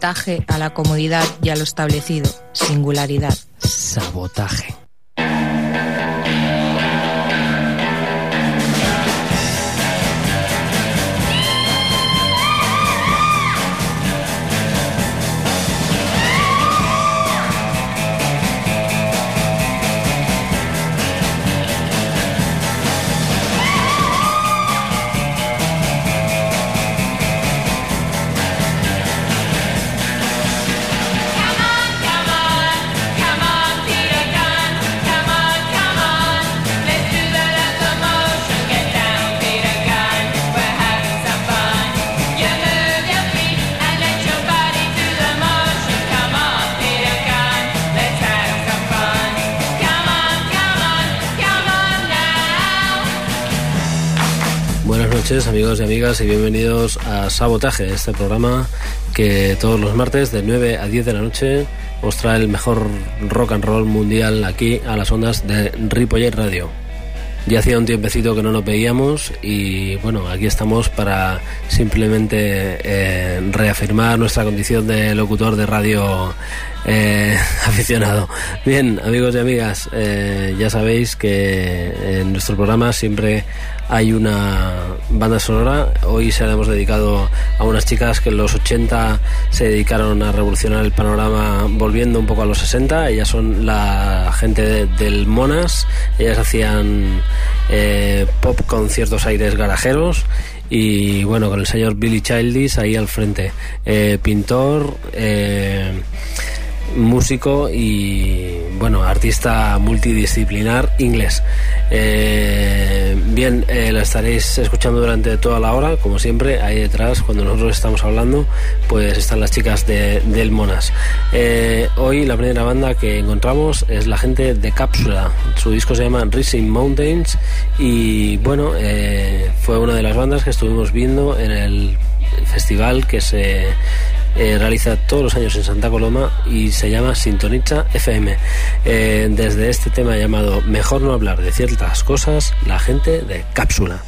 Sabotaje a la comodidad y a lo establecido. Singularidad. Sabotaje. Amigos y amigas y bienvenidos a Sabotaje, este programa que todos los martes de 9 a 10 de la noche os trae el mejor rock and roll mundial aquí a las ondas de Ripollet Radio. Ya hacía un tiempecito que no nos veíamos y bueno, aquí estamos para simplemente eh, reafirmar nuestra condición de locutor de radio eh, aficionado. Bien, amigos y amigas, eh, ya sabéis que en nuestro programa siempre hay una banda sonora. Hoy se la hemos dedicado a unas chicas que en los 80 se dedicaron a revolucionar el panorama volviendo un poco a los 60. Ellas son la gente del Monas. Ellas hacían eh, pop con ciertos aires garajeros y bueno, con el señor Billy Childish ahí al frente. Eh, pintor, eh, músico y bueno, artista multidisciplinar inglés. Bien, eh, la estaréis escuchando durante toda la hora, como siempre, ahí detrás, cuando nosotros estamos hablando, pues están las chicas de, del Monas. Eh, hoy la primera banda que encontramos es la gente de Cápsula. Su disco se llama Rising Mountains y bueno, fue una de las bandas que estuvimos viendo en el festival que se eh, realiza todos los años en Santa Coloma y se llama Sintoniza FM. Eh, desde este tema llamado Mejor no hablar de ciertas cosas, la gente de Cápsula.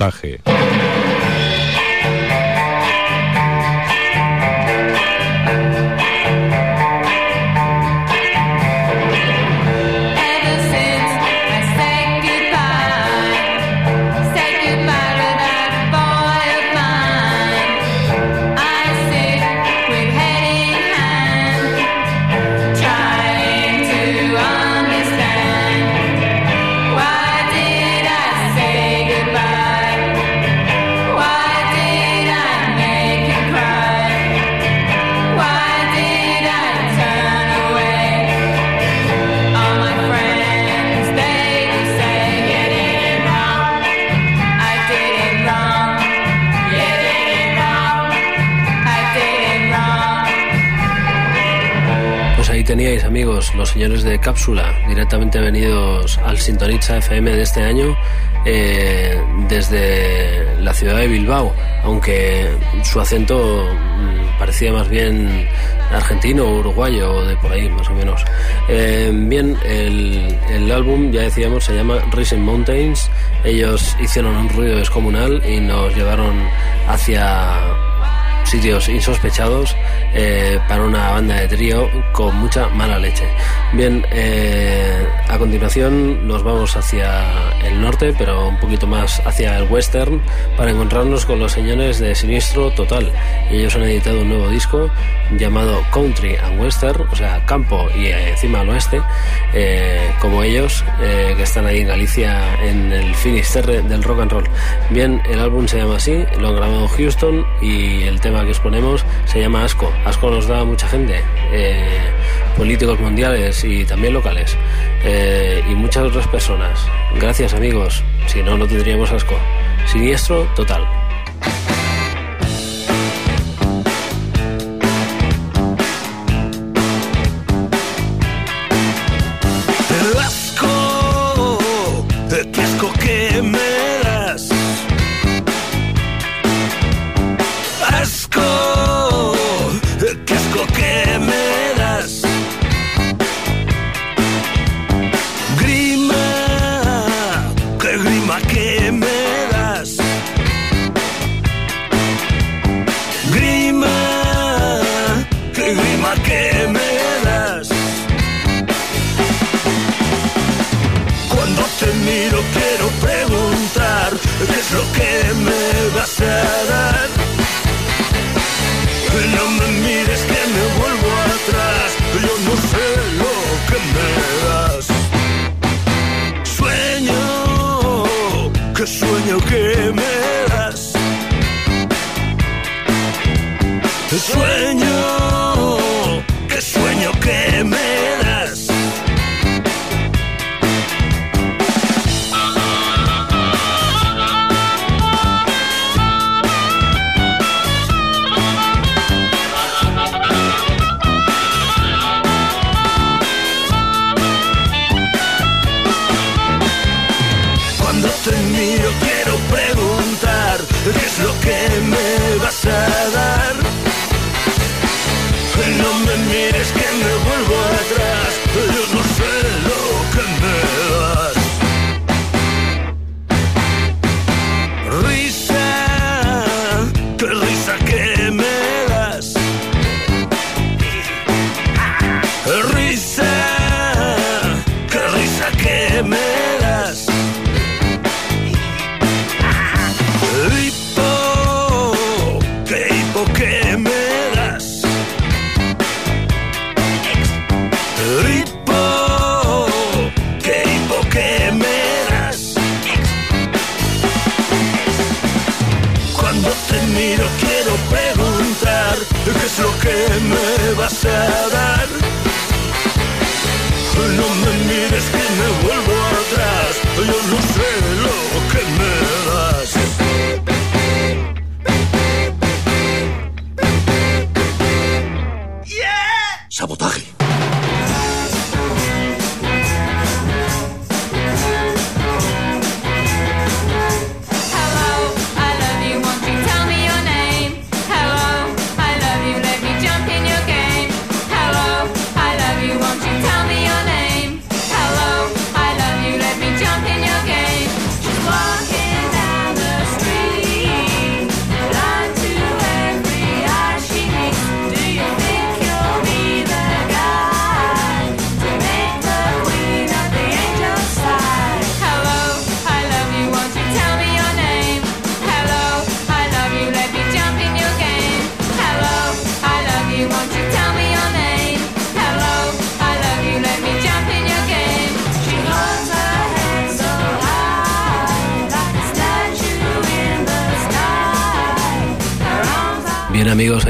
Sabotaje. Los señores de Cápsula, directamente venidos al Sintonitza FM de este año eh, desde la ciudad de Bilbao, aunque su acento mm, parecía más bien argentino o uruguayo o de por ahí más o menos. Eh, bien, el, el, álbum, ya decíamos, se llama Rising Mountains. Ellos hicieron un ruido descomunal y nos llevaron hacia sitios insospechados eh, para una banda de trío con mucha mala leche. Bien, eh, a continuación nos vamos hacia el norte, pero un poquito más hacia el western, para encontrarnos con los señores de Sinistro Total. Ellos han editado un nuevo disco llamado Country and Western, o sea, campo y encima al oeste, eh, como ellos, que están ahí en Galicia en el Finisterre del rock and roll. Bien, el álbum se llama así, lo han grabado en Houston y el tema que exponemos se llama Asco. Asco nos da mucha gente, eh, políticos mundiales y también locales, eh, y muchas otras personas. Gracias amigos, si no, no tendríamos asco. Siniestro total.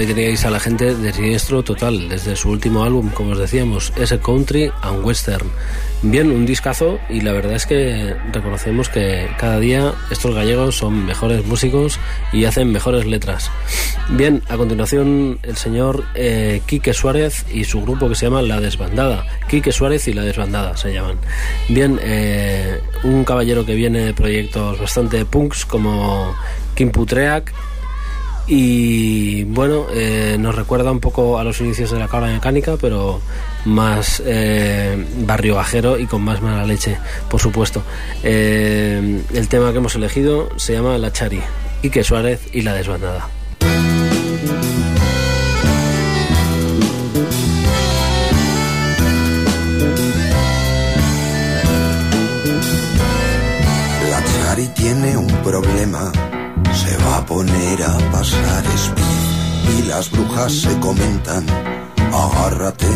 Ahí teníais a la gente de Siniestro Total, desde su último álbum, como os decíamos, ese Country and Western. Bien, un discazo y la verdad es que reconocemos que cada día estos gallegos son mejores músicos y hacen mejores letras. Bien, a continuación el señor eh, Quique Suárez y su grupo que se llama La Desbandada. Quique Suárez y La Desbandada se llaman. Bien, eh, un caballero que viene de proyectos bastante punks como Kim Putreak y bueno, eh, nos recuerda un poco a los inicios de la cabra mecánica, pero más eh, barrio bajero y con más mala leche, por supuesto. Eh, el tema que hemos elegido se llama La Chari, Ike Suárez y la desbandada. Poner a pasar speed y las brujas se comentan. Agárrate,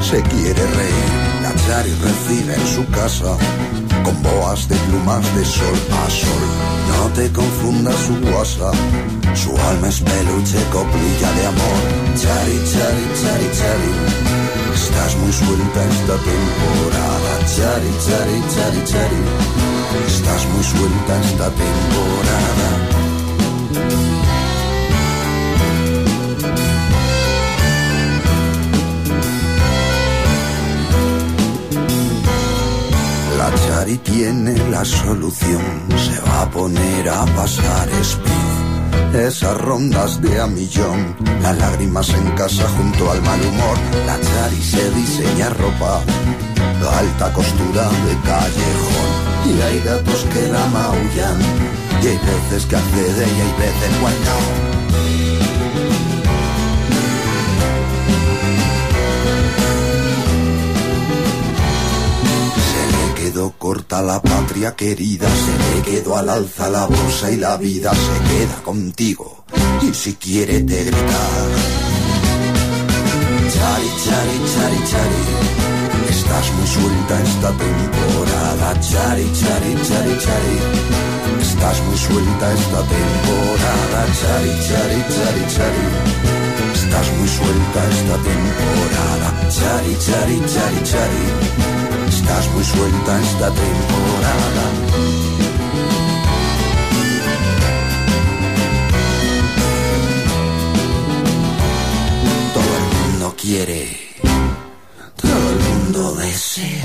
se quiere reír. La Chari recibe en su casa con boas de plumas de sol a sol. No te confundas su guasa, su alma es peluche, coplilla de amor. Chari, chari, chari, chari. Estás muy suelta esta temporada. Chari, chari, chari, chari. Estás muy suelta esta temporada. La Chari tiene la solución, se va a poner a pasar speed. Esas rondas de a millón, las lágrimas en casa junto al mal humor. La Chari se diseña ropa, alta costura de callejón. Y hay gatos que la maullan, y hay veces que accede y hay veces cuando quedó corta la patria querida, se le quedó al alza la bolsa y la vida se queda contigo. Y si quiere te grita. Chari, chari, chari, chari. Estás muy suelta esta temporada. Chari, chari, chari, chari. Estás muy suelta esta temporada. Chari, chari, chari, chari. Estás muy suelta esta temporada. Chari, chari, chari, chari. Estás muy suelta esta temporada. Todo el mundo quiere, todo el mundo desea,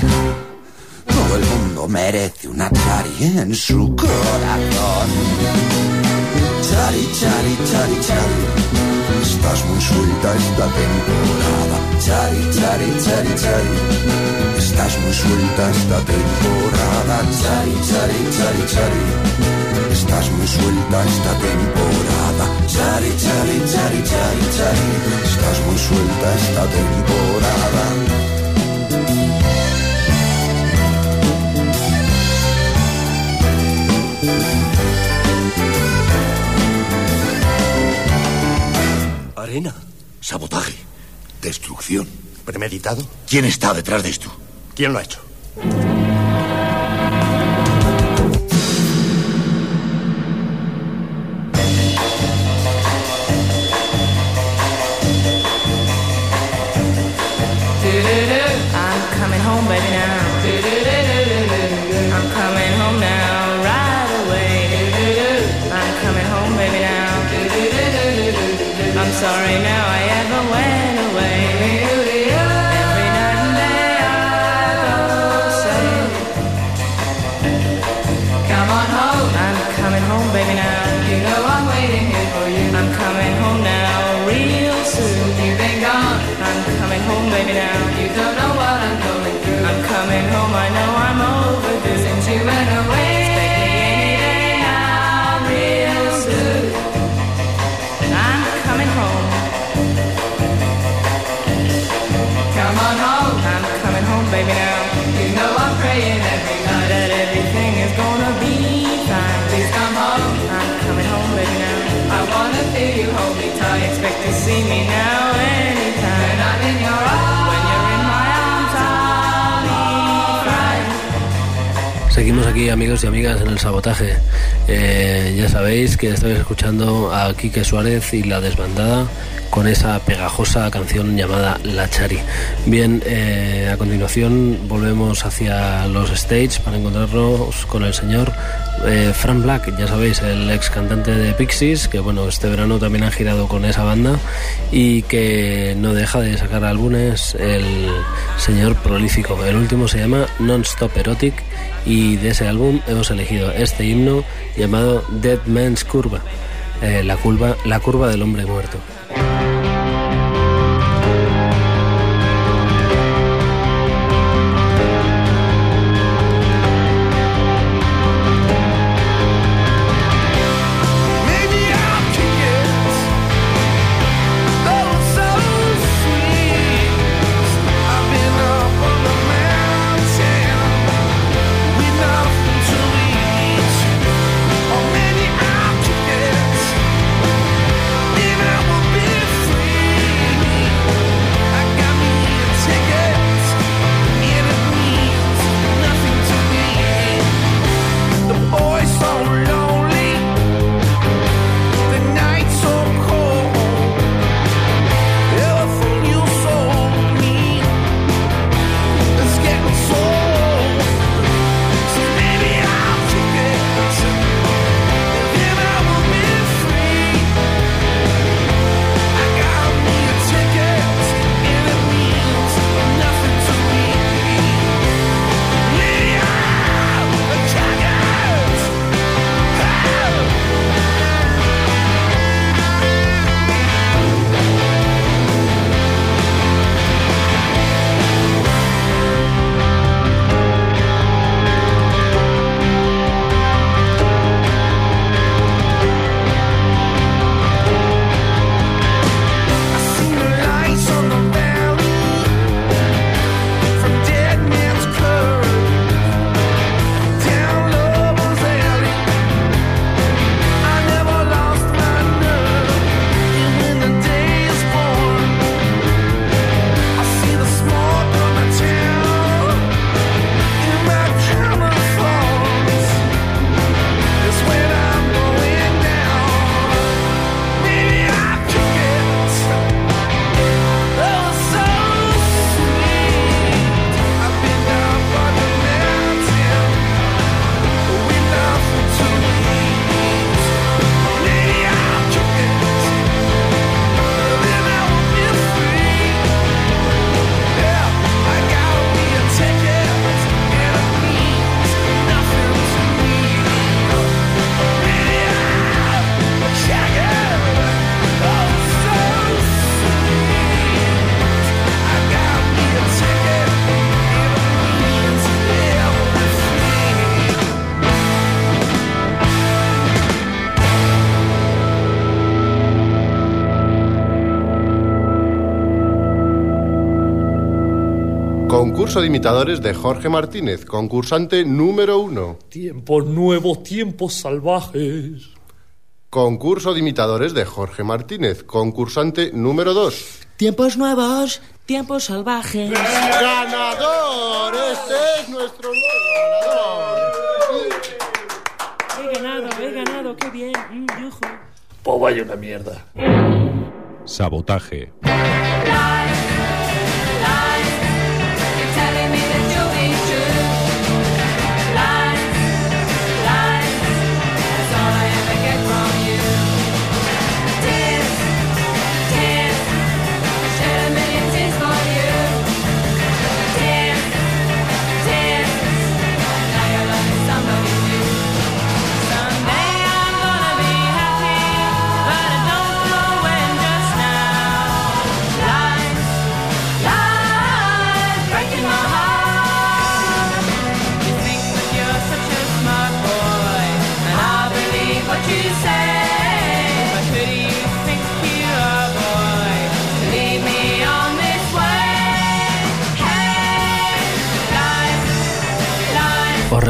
todo el mundo merece una chari en su corazón. Chari, chari, chari, chari. Estás muy suelta esta temporada. Chari, chari, chari, chari. Estás muy suelta esta temporada. Chari, chari, chari, chari. Estás muy suelta esta temporada. Chari, chari, chari, chari, chari. Estás muy suelta esta temporada. Arena, sabotaje, Destrucción. premeditado. ¿Quién está detrás de esto? ¿Quién lo ha hecho? Seguimos aquí, amigos y amigas, en el sabotaje. Eh, ya sabéis que estáis escuchando a Quique Suárez y la desbandada con esa pegajosa canción llamada La Chari. Bien, eh, a continuación volvemos hacia los stage para encontrarnos con el señor eh, Frank Black, ya sabéis, el ex cantante de Pixies, que bueno, este verano también ha girado con esa banda y que no deja de sacar álbumes el señor prolífico. El último se llama Non-Stop Erotic y de ese álbum hemos elegido este himno llamado Dead Man's Curva, eh, la, curva la curva del hombre muerto. Concurso de imitadores de Jorge Martínez, concursante número uno. Tiempos nuevos, tiempos salvajes. Concurso de imitadores de Jorge Martínez, concursante número dos. Tiempos nuevos, tiempos salvajes. ¡Ganador! Este es nuestro nuevo ganador. He ganado, he ganado, qué bien. Mm, yujú. Pues vaya una mierda. Sabotaje.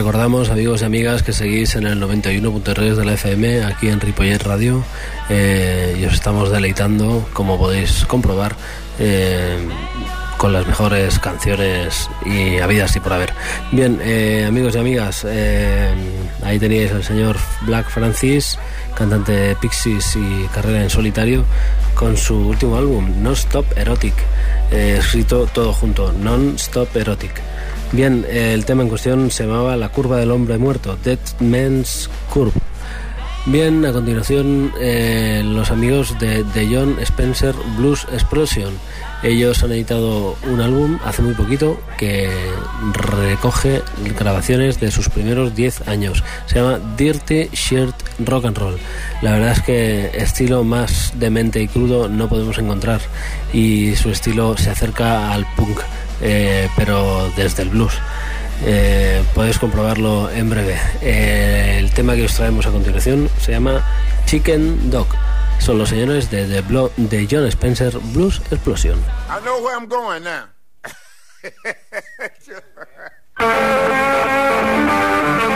Recordamos, amigos y amigas, que seguís en el 91.3 de la FM aquí en Ripollet Radio eh, y os estamos deleitando, como podéis comprobar, eh, con las mejores canciones y habidas y por haber. Bien, eh, amigos y amigas, eh, ahí teníais al señor Black Francis, cantante de Pixies y carrera en solitario, con su último álbum, No Stop Erotic, eh, escrito todo junto, Non Stop Erotic. Bien, el tema en cuestión se llamaba La curva del hombre muerto, Dead Man's Curve. Bien, a continuación eh, los amigos de, de John Spencer Blues Explosion. Ellos han editado un álbum hace muy poquito que recoge grabaciones de sus primeros 10 años. Se llama Dirty Shirt Rock and Roll. La verdad es que estilo más demente y crudo no podemos encontrar y su estilo se acerca al punk, eh, pero desde el blues. Eh, podéis comprobarlo en breve. Eh, el tema que os traemos a continuación se llama Chicken Dog. Son los señores de, The Blo- de John Spencer Blues Explosion. I know where I'm going now.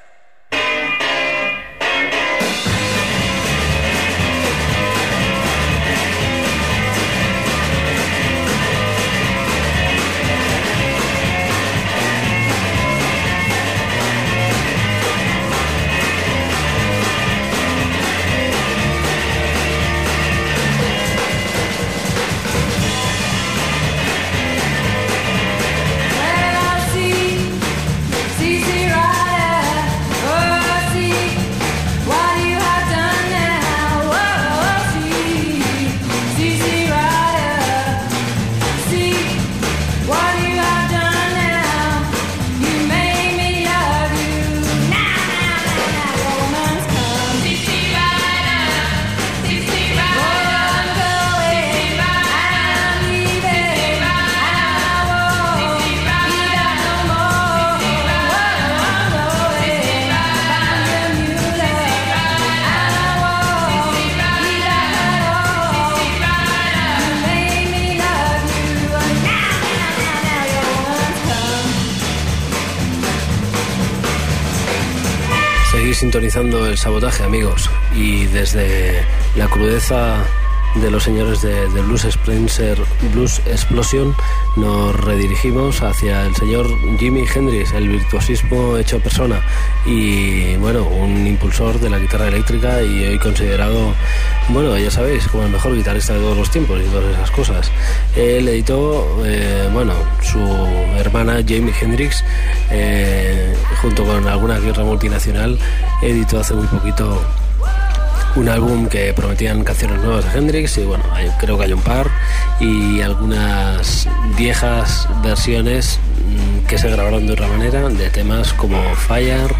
El sabotaje, amigos, y desde la crudeza de los señores de, de Blues Spencer Blues Explosion nos redirigimos hacia el señor Jimi Hendrix, el virtuosismo hecho persona y bueno, un impulsor de la guitarra eléctrica y hoy considerado, bueno, ya sabéis, como el mejor guitarrista de todos los tiempos y todas esas cosas. Él editó, eh, bueno, su hermana Jamie Hendrix, eh, junto con alguna guerra multinacional, editó hace muy poquito un álbum que prometían canciones nuevas de Hendrix y bueno, hay- creo que hay un par y algunas viejas versiones mm, que se grabaron de otra manera de temas como Fire,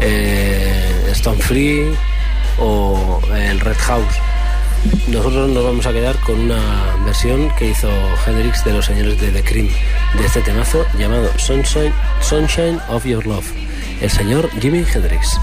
eh, Stone Free o el Red House. Nosotros nos vamos a quedar con una versión que hizo Hendrix de los señores de The Cream de este temazo llamado Sunshine, Sunshine of Your Love, el señor Jimi Hendrix.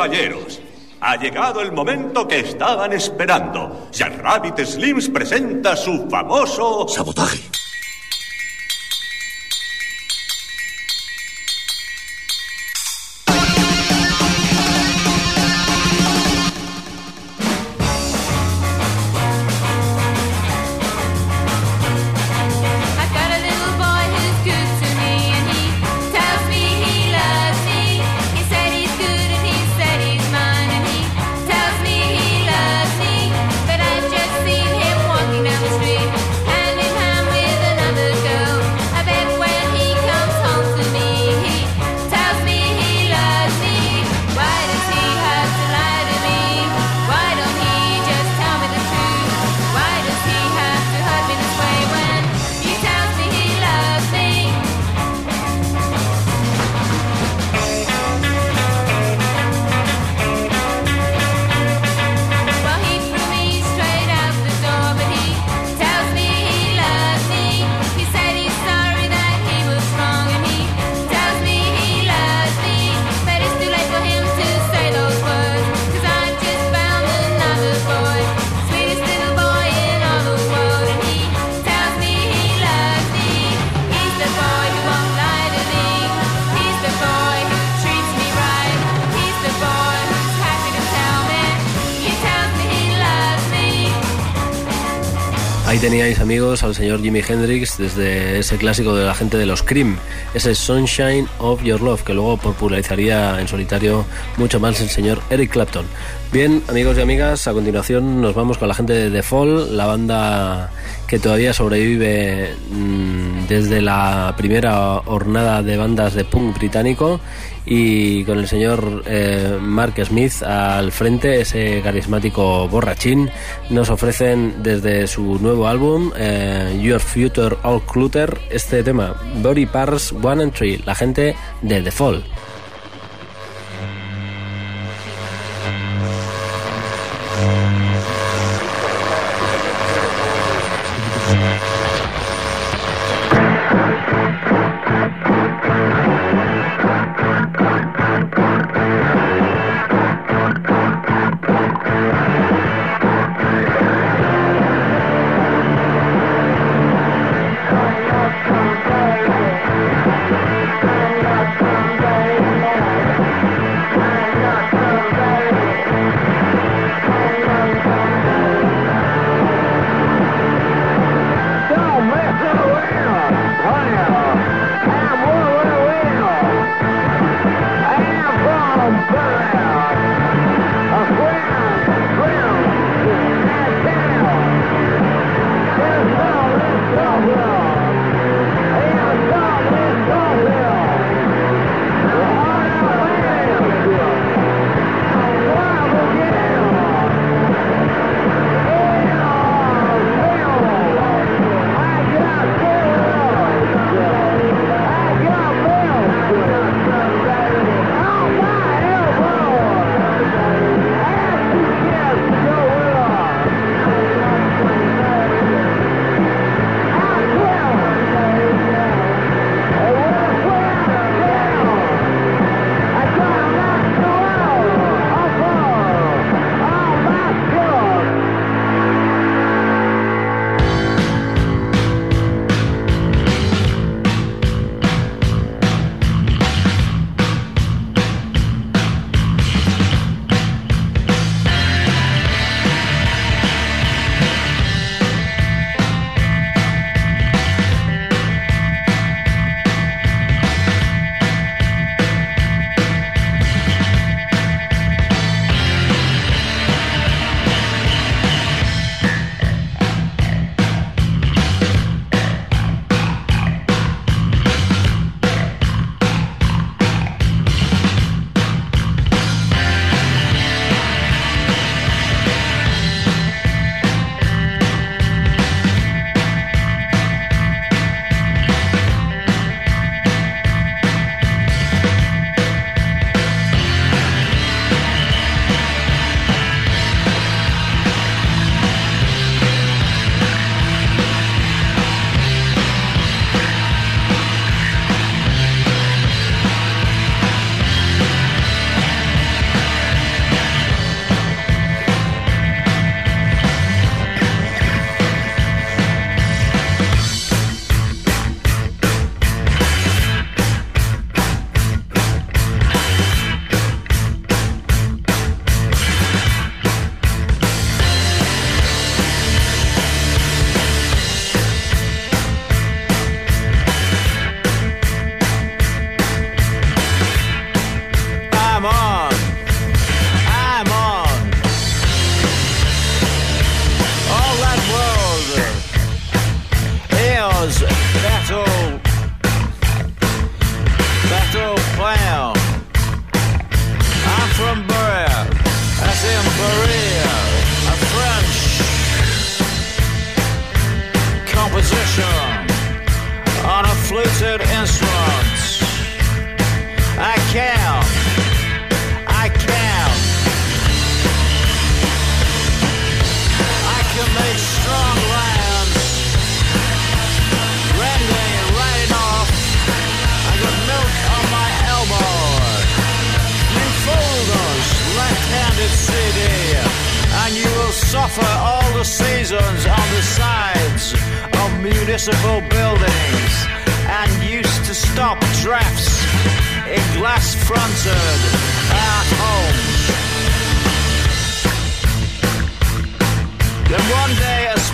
Caballeros, ha llegado el momento que estaban esperando. Jack Rabbit Slims presenta su famoso... Sabotaje. Teníais amigos al señor Jimi Hendrix desde ese clásico de la gente de los Cream, ese Sunshine of Your Love, que luego popularizaría en solitario mucho más el señor Eric Clapton. Bien, amigos y amigas, a continuación nos vamos con la gente de The Fall, la banda que todavía sobrevive mm, desde la primera hornada de bandas de punk británico y con el señor eh, Mark Smith al frente, ese carismático borrachín, nos ofrecen desde su nuevo álbum, eh, Your Future All Clutter, este tema, Body Parts One and Three, la gente de The Fall.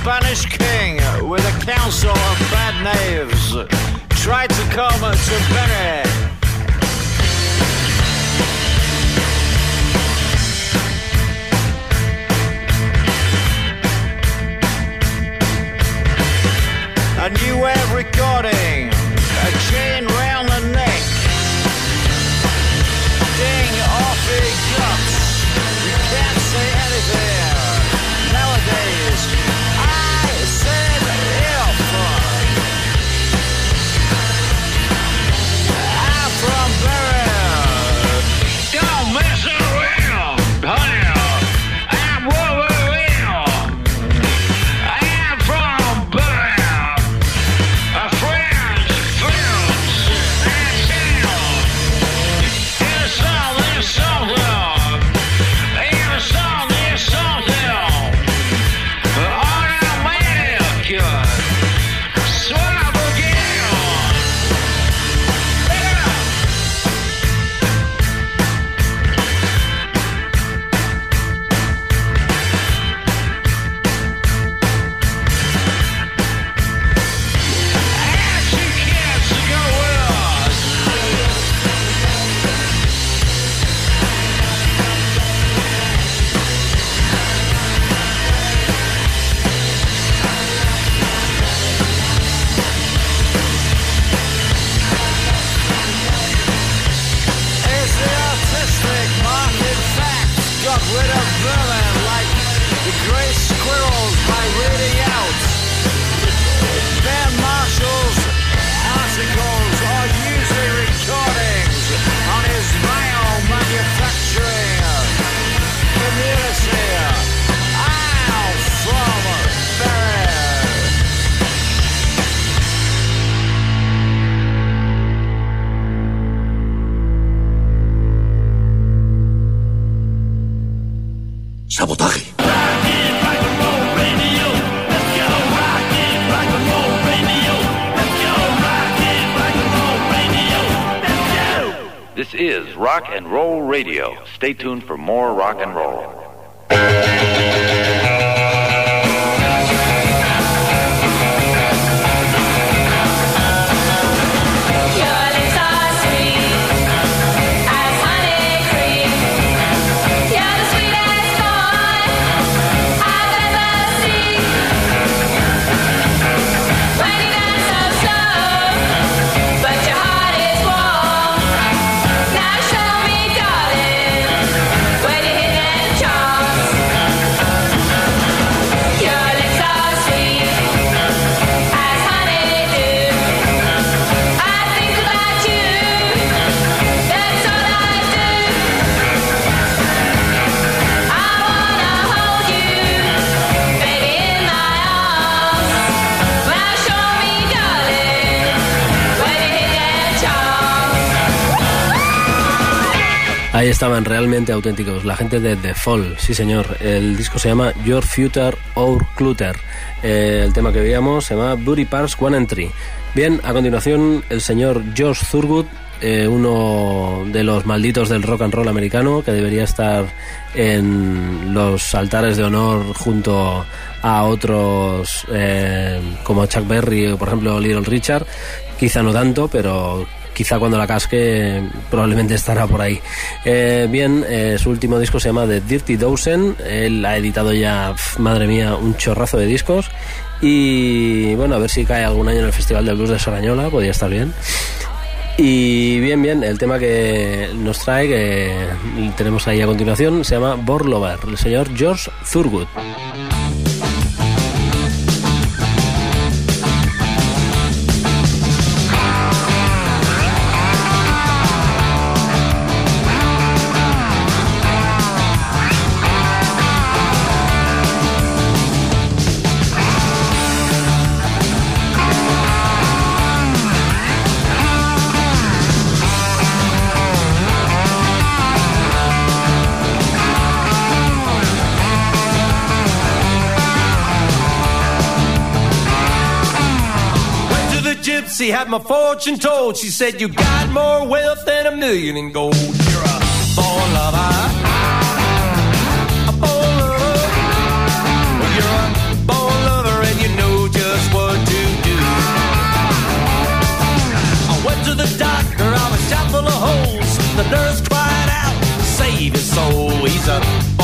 Spanish king with a council of bad knaves tried to come to Bury. A new of recording, like gray squirrels by reading out. Ben Marshall's articles Rock and Roll Radio. Stay tuned for more rock and roll. Estaban realmente auténticos, la gente de The Fall, sí señor. El disco se llama Your Future or Clutter. Eh, el tema que veíamos se llama Booty Parts One Three. Bien, a continuación el señor Josh Thurgood, eh, uno de los malditos del rock and roll americano, que debería estar en los altares de honor junto a otros eh, como Chuck Berry o por ejemplo Little Richard. Quizá no tanto, pero quizá cuando la casque probablemente estará por ahí. Eh, bien, eh, su último disco se llama The Dirty Dozen. Él ha editado ya, madre mía, un chorrazo de discos. Y bueno, a ver si cae algún año en el Festival del Blues de Sarañola, podría estar bien. Y bien, bien, el tema que nos trae, que tenemos ahí a continuación, se llama Borlover, el señor George Thurgood. Gypsy had my fortune told. She said, You got more wealth than a million in gold. You're a born lover. A born lover. Well, you're a born lover and you know just what to do. I went to the doctor, I was shot full of holes. The nurse cried out, Save his soul. He's a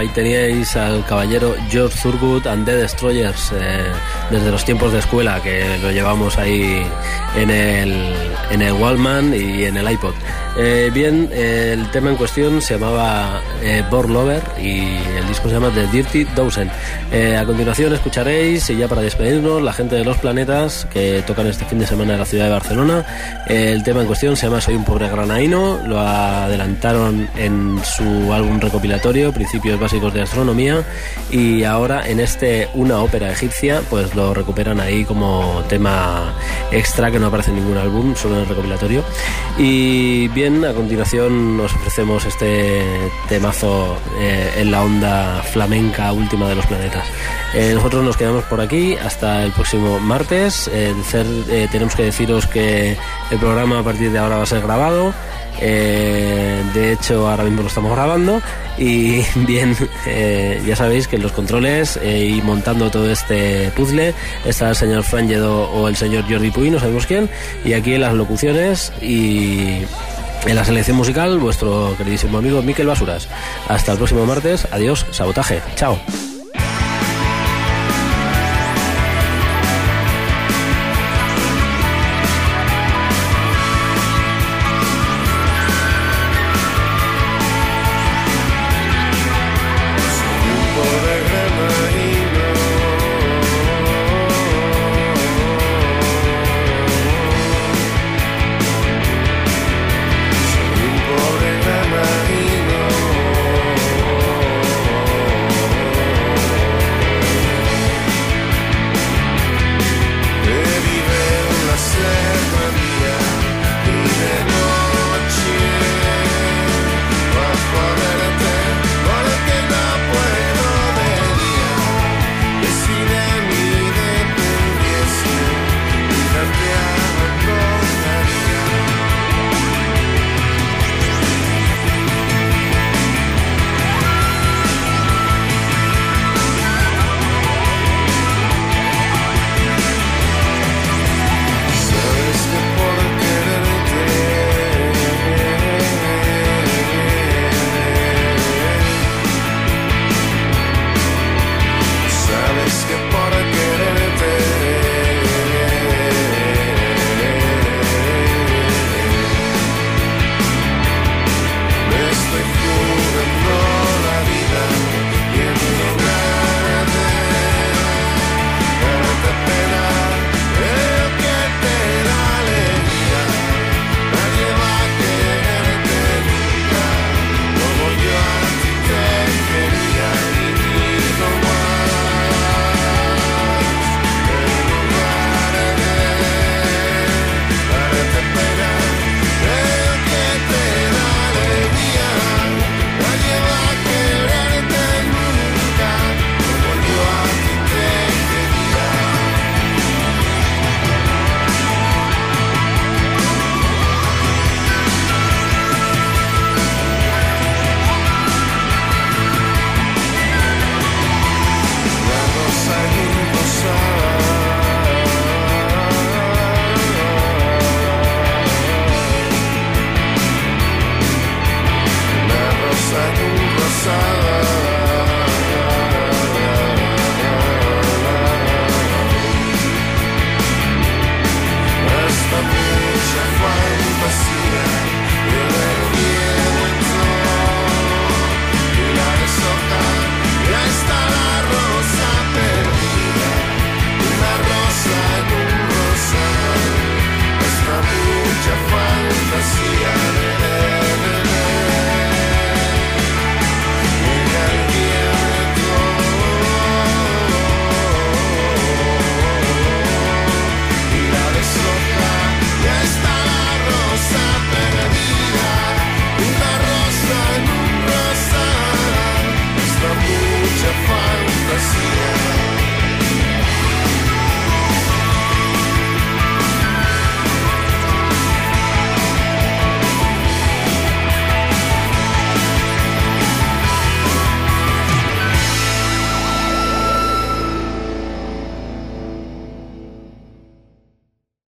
ahí teníais al caballero George Thurgood and the Destroyers eh, desde los tiempos de escuela que lo llevamos ahí en el, en el Wallman y en el iPod. Eh, bien, eh, el tema en cuestión se llamaba eh, Born Lover y el disco se llama The Dirty Dozen. Eh, a continuación escucharéis, y ya para despedirnos, la gente de los planetas que tocan este fin de semana en la ciudad de Barcelona. Eh, el tema en cuestión se llama Soy un pobre granaíno, lo adelantaron en su álbum recopilatorio principios básicos de astronomía y ahora en este Una ópera egipcia pues lo recuperan ahí como tema extra que no aparece en ningún álbum, solo en el recopilatorio. Y bien, a continuación nos ofrecemos este temazo eh, en la onda flamenca última de los planetas. Eh, nosotros nos quedamos por aquí hasta el próximo martes. Eh, tenemos que deciros que el programa a partir de ahora va a ser grabado. De hecho, ahora mismo lo estamos grabando. Y bien, ya sabéis que en los controles y montando todo este puzzle está el señor Fran Lledó o el señor Jordi Puy, no sabemos quién. Y aquí en las locuciones y en la selección musical, vuestro queridísimo amigo Miquel Basuras. Hasta el próximo martes. Adiós, sabotaje. Chao.